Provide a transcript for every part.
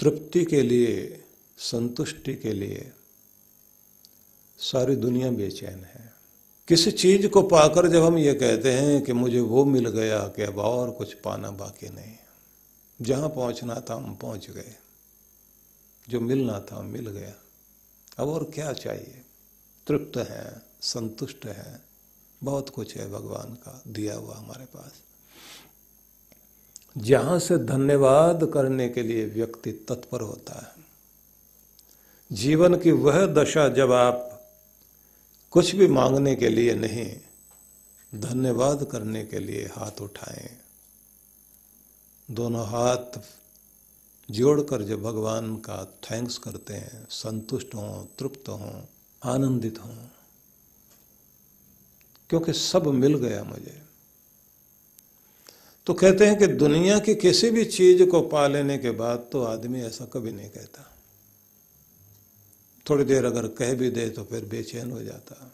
तृप्ति के लिए, संतुष्टि के लिए सारी दुनिया बेचैन है। किसी चीज़ को पाकर जब हम ये कहते हैं कि मुझे वो मिल गया कि अब और कुछ पाना बाकी नहीं। जहाँ पहुँचना था, हम पहुँच गए। जो मिलना था, मिल गया। अब और क्या चाहिए? तृप्त है, संतुष्ट है। बहुत कुछ है भगवान का, दिया हुआ हमारे पास। जहाँ से धन्यवाद करने के लिए व्यक्ति तत्पर होता है। जीवन की वह दशा जब आप कुछ भी मांगने के लिए नहीं, धन्यवाद करने के लिए हाथ उठाएँ। दोनों हाथ जोड़कर जब भगवान का थैंक्स करते हैं, संतुष्ट हों, तृप्त हों, आनंदित हों, क्योंकि सब मिल गया मुझे। तो कहते हैं कि दुनिया की किसी भी चीज़ को पा लेने के बाद तो आदमी ऐसा कभी नहीं कहता। थोड़ी देर अगर कह भी दे तो फिर बेचैन हो जाता।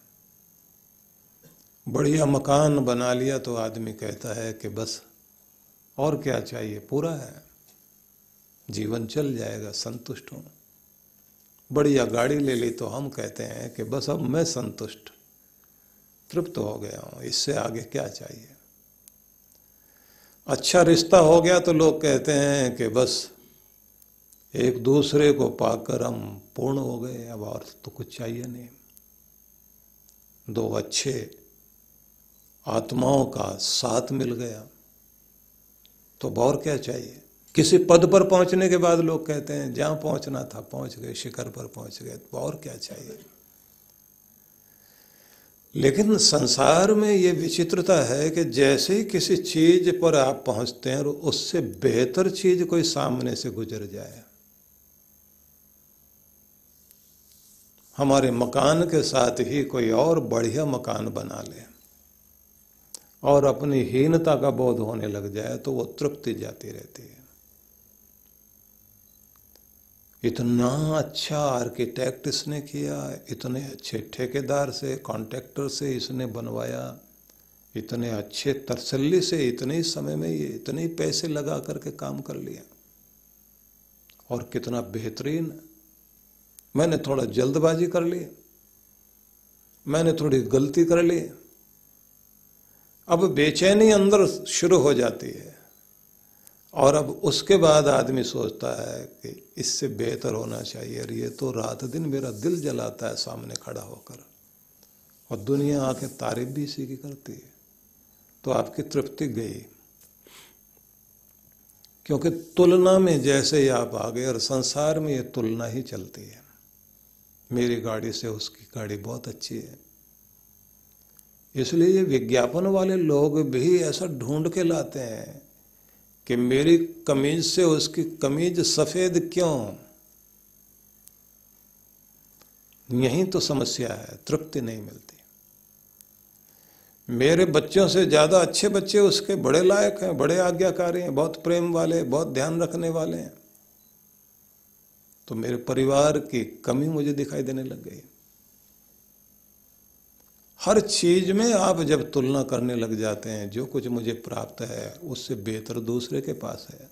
बढ़िया मकान बना लिया तो आदमी कहता है कि बस और क्या चाहिए, पूरा है। जीवन चल जाएगा, संतुष्ट हूँ। बढ़िया गाड़ी ले ली तो हम कहते हैं कि बस अब मैं संतुष्ट, तृप्त हो गया हूँ, इससे आगे क्या चाहिए? अच्छा रिश्ता हो गया तो लोग कहते हैं कि बस एक दूसरे को पाकर हम पूर्ण हो गए, अब और तो कुछ चाहिए नहीं। दो अच्छे आत्माओं का साथ मिल गया तो और क्या चाहिए? किसी पद पर पहुँचने के बाद लोग कहते हैं, जहाँ पहुँचना था पहुँच गए, शिखर पर पहुँच गए तो और क्या चाहिए? लेकिन संसार में ये विचित्रता है कि जैसे ही किसी चीज़ पर आप पहुँचते हैं और उससे बेहतर चीज़ कोई सामने से गुजर जाए। हमारे मकान के साथ ही कोई और बढ़िया मकान बना ले और अपनी हीनता का बोध होने लग जाए तो वो तृप्ति जाती रहती है। इतना अच्छा आर्किटेक्ट इसने किया, इतने अच्छे ठेकेदार से कॉन्ट्रैक्टर से इसने बनवाया, इतने अच्छे तसल्ली से, इतने ही समय में ये इतने पैसे लगा करके काम कर लिया। और कितना बेहतरीन। मैंने थोड़ा जल्दबाजी कर ली, मैंने थोड़ी गलती कर ली। अब बेचैनी अंदर शुरू हो जाती है। और अब उसके बाद आदमी सोचता है कि इससे बेहतर होना चाहिए। और ये तो रात दिन मेरा दिल जलाता है सामने खड़ा होकर। और दुनिया आके तारीफ़ भी इसी की करती है। तो आपकी तृप्ति गई। क्योंकि तुलना में जैसे ही आप आ गए और संसार में ये तुलना ही चलती है। मेरी गाड़ी से उसकी गाड़ी बहुत अच्छी है। इसलिए ये विज्ञापन वाले लोग भी ऐसा ढूंढ के लाते हैं। कि मेरी कमीज से उसकी कमीज सफ़ेद क्यों? यही तो समस्या है, तृप्ति नहीं मिलती। मेरे बच्चों से ज़्यादा अच्छे बच्चे उसके बड़े लायक हैं, बड़े आज्ञाकारी हैं, बहुत प्रेम वाले, बहुत ध्यान रखने वाले हैं। तो मेरे परिवार की कमी मुझे दिखाई देने लग गई। हर चीज़ में आप जब तुलना करने लग जाते हैं, जो कुछ मुझे प्राप्त है, उससे बेहतर दूसरे के पास है।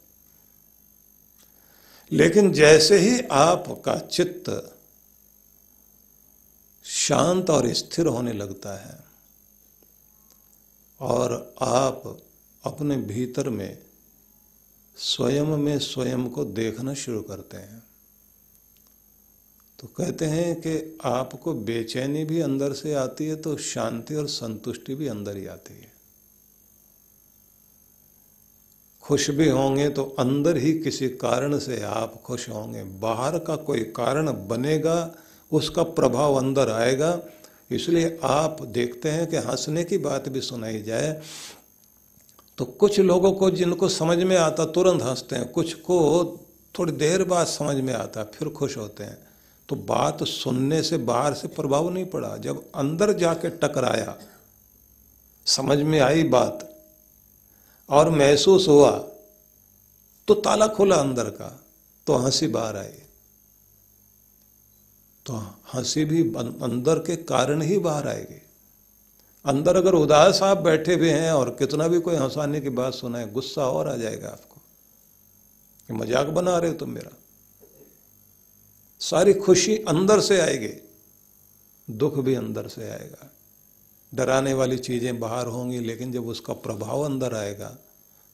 लेकिन जैसे ही आपका चित्त शांत और स्थिर होने लगता है, और आप अपने भीतर में स्वयं में स्वयं को देखना शुरू करते हैं तो कहते हैं कि आपको बेचैनी भी अंदर से आती है तो शांति और संतुष्टि भी अंदर ही आती है। खुश भी होंगे तो अंदर ही किसी कारण से आप खुश होंगे। बाहर का कोई कारण बनेगा, उसका प्रभाव अंदर आएगा। इसलिए आप देखते हैं कि हंसने की बात भी सुनाई जाए तो कुछ लोगों को जिनको समझ में आता तुरंत हँसते हैं, कुछ को थोड़ी देर बाद समझ में आता, फिर खुश होते हैं। तो बात सुनने से बाहर से प्रभाव नहीं पड़ा। जब अंदर जाके टकराया, समझ में आई बात और महसूस हुआ तो ताला खोला अंदर का तो हँसी बाहर आई। तो हँसी भी अंदर के कारण ही बाहर आएगी अंदर अगर उदास आप बैठे हुए हैं और कितना भी कोई हंसाने की बात सुनाए, गुस्सा और आ जाएगा आपको कि मज़ाक बना रहे हो तुम मेरा। सारी खुशी अंदर से आएगी, दुख भी अंदर से आएगा। डराने वाली चीज़ें बाहर होंगी, लेकिन जब उसका प्रभाव अंदर आएगा,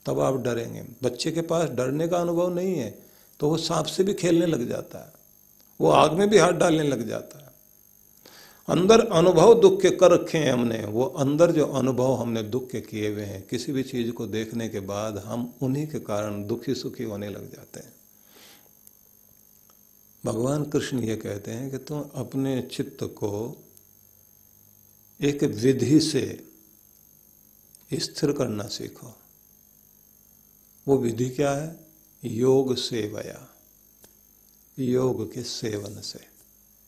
तब आप डरेंगे। बच्चे के पास डरने का अनुभव नहीं है तो वो सांप से भी खेलने लग जाता है। वो आग में भी हाथ डालने लग जाता है। अंदर अनुभव दुख के कर रखे हैं हमने। वो अंदर जो अनुभव हमने दुख के किए हुए हैं, किसी भी चीज़ को देखने के बाद हम उन्हीं के कारण दुखी सुखी होने लग जाते हैं। भगवान कृष्ण ये कहते हैं कि तुम अपने चित्त को एक विधि से स्थिर करना सीखो। वो विधि क्या है? योग सेवया। योग के सेवन से।